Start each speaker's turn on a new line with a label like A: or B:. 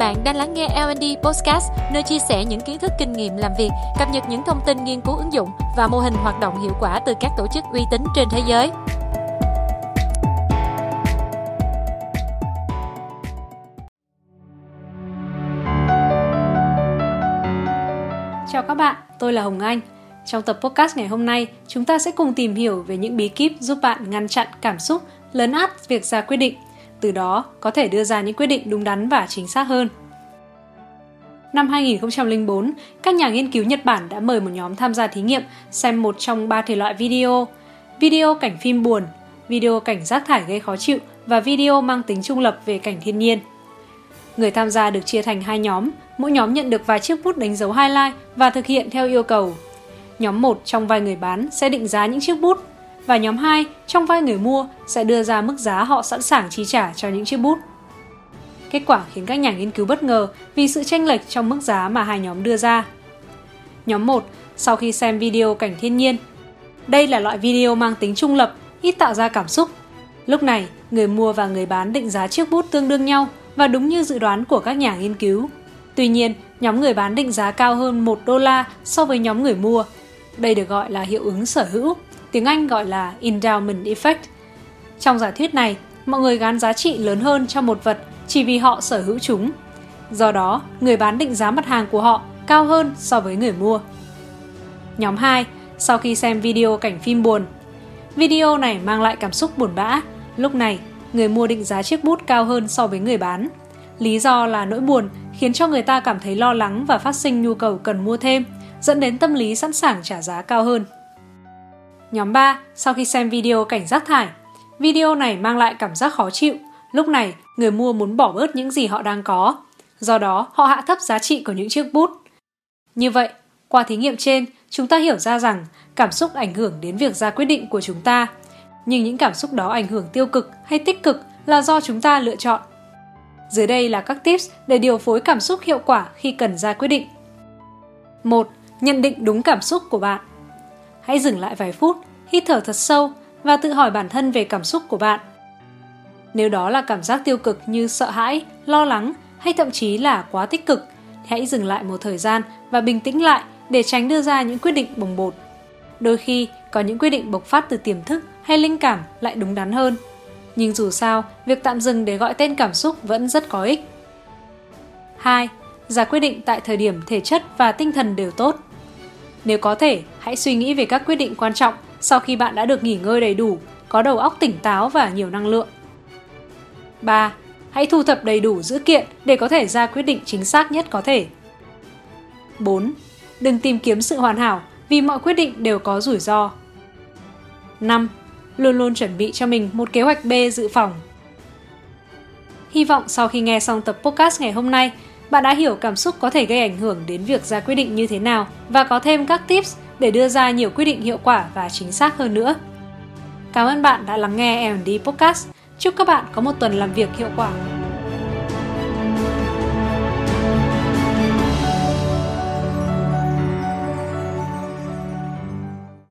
A: Bạn đang lắng nghe L&D Podcast, nơi chia sẻ những kiến thức kinh nghiệm làm việc, cập nhật những thông tin nghiên cứu ứng dụng và mô hình hoạt động hiệu quả từ các tổ chức uy tín trên thế giới.
B: Chào các bạn, tôi là Hồng Anh. Trong tập podcast ngày hôm nay, chúng ta sẽ cùng tìm hiểu về những bí kíp giúp bạn ngăn chặn cảm xúc, lớn át việc ra quyết định từ đó có thể đưa ra những quyết định đúng đắn và chính xác hơn. Năm 2004, các nhà nghiên cứu Nhật Bản đã mời một nhóm tham gia thí nghiệm xem một trong ba thể loại video, video cảnh phim buồn, video cảnh rác thải gây khó chịu và video mang tính trung lập về cảnh thiên nhiên. Người tham gia được chia thành hai nhóm, mỗi nhóm nhận được vài chiếc bút đánh dấu highlight và thực hiện theo yêu cầu. Nhóm 1 trong vài người bán sẽ định giá những chiếc bút và nhóm 2 trong vai người mua sẽ đưa ra mức giá họ sẵn sàng chi trả cho những chiếc bút. Kết quả khiến các nhà nghiên cứu bất ngờ vì sự chênh lệch trong mức giá mà hai nhóm đưa ra. Nhóm 1, sau khi xem video cảnh thiên nhiên, đây là loại video mang tính trung lập, ít tạo ra cảm xúc. Lúc này, người mua và người bán định giá chiếc bút tương đương nhau và đúng như dự đoán của các nhà nghiên cứu. Tuy nhiên, nhóm người bán định giá cao hơn 1 đô la so với nhóm người mua. Đây được gọi là hiệu ứng sở hữu tiếng Anh gọi là endowment effect. Trong giả thuyết này, mọi người gán giá trị lớn hơn cho một vật chỉ vì họ sở hữu chúng. Do đó, người bán định giá mặt hàng của họ cao hơn so với người mua. Nhóm 2, sau khi xem video cảnh phim buồn. Video này mang lại cảm xúc buồn bã. Lúc này, người mua định giá chiếc bút cao hơn so với người bán. Lý do là nỗi buồn khiến cho người ta cảm thấy lo lắng và phát sinh nhu cầu cần mua thêm, dẫn đến tâm lý sẵn sàng trả giá cao hơn. Nhóm 3, sau khi xem video cảnh rác thải, video này mang lại cảm giác khó chịu. Lúc này, người mua muốn bỏ bớt những gì họ đang có. Do đó, họ hạ thấp giá trị của những chiếc bút. Như vậy, qua thí nghiệm trên, chúng ta hiểu ra rằng cảm xúc ảnh hưởng đến việc ra quyết định của chúng ta. Nhưng những cảm xúc đó ảnh hưởng tiêu cực hay tích cực là do chúng ta lựa chọn. Dưới đây là các tips để điều phối cảm xúc hiệu quả khi cần ra quyết định. 1. Nhận định đúng cảm xúc của bạn hãy dừng lại vài phút, hít thở thật sâu và tự hỏi bản thân về cảm xúc của bạn. Nếu đó là cảm giác tiêu cực như sợ hãi, lo lắng hay thậm chí là quá tích cực, hãy dừng lại một thời gian và bình tĩnh lại để tránh đưa ra những quyết định bồng bột. Đôi khi, có những quyết định bộc phát từ tiềm thức hay linh cảm lại đúng đắn hơn. Nhưng dù sao, việc tạm dừng để gọi tên cảm xúc vẫn rất có ích. 2. Ra quyết định tại thời điểm thể chất và tinh thần đều tốt. Nếu có thể, hãy suy nghĩ về các quyết định quan trọng sau khi bạn đã được nghỉ ngơi đầy đủ, có đầu óc tỉnh táo và nhiều năng lượng. 3. Hãy thu thập đầy đủ dữ kiện để có thể ra quyết định chính xác nhất có thể. 4. Đừng tìm kiếm sự hoàn hảo vì mọi quyết định đều có rủi ro. 5. Luôn luôn chuẩn bị cho mình một kế hoạch B dự phòng. Hy vọng sau khi nghe xong tập podcast ngày hôm nay, bạn đã hiểu cảm xúc có thể gây ảnh hưởng đến việc ra quyết định như thế nào và có thêm các tips để đưa ra nhiều quyết định hiệu quả và chính xác hơn nữa. Cảm ơn bạn đã lắng nghe L&D Podcast. Chúc các bạn có một tuần làm việc hiệu quả.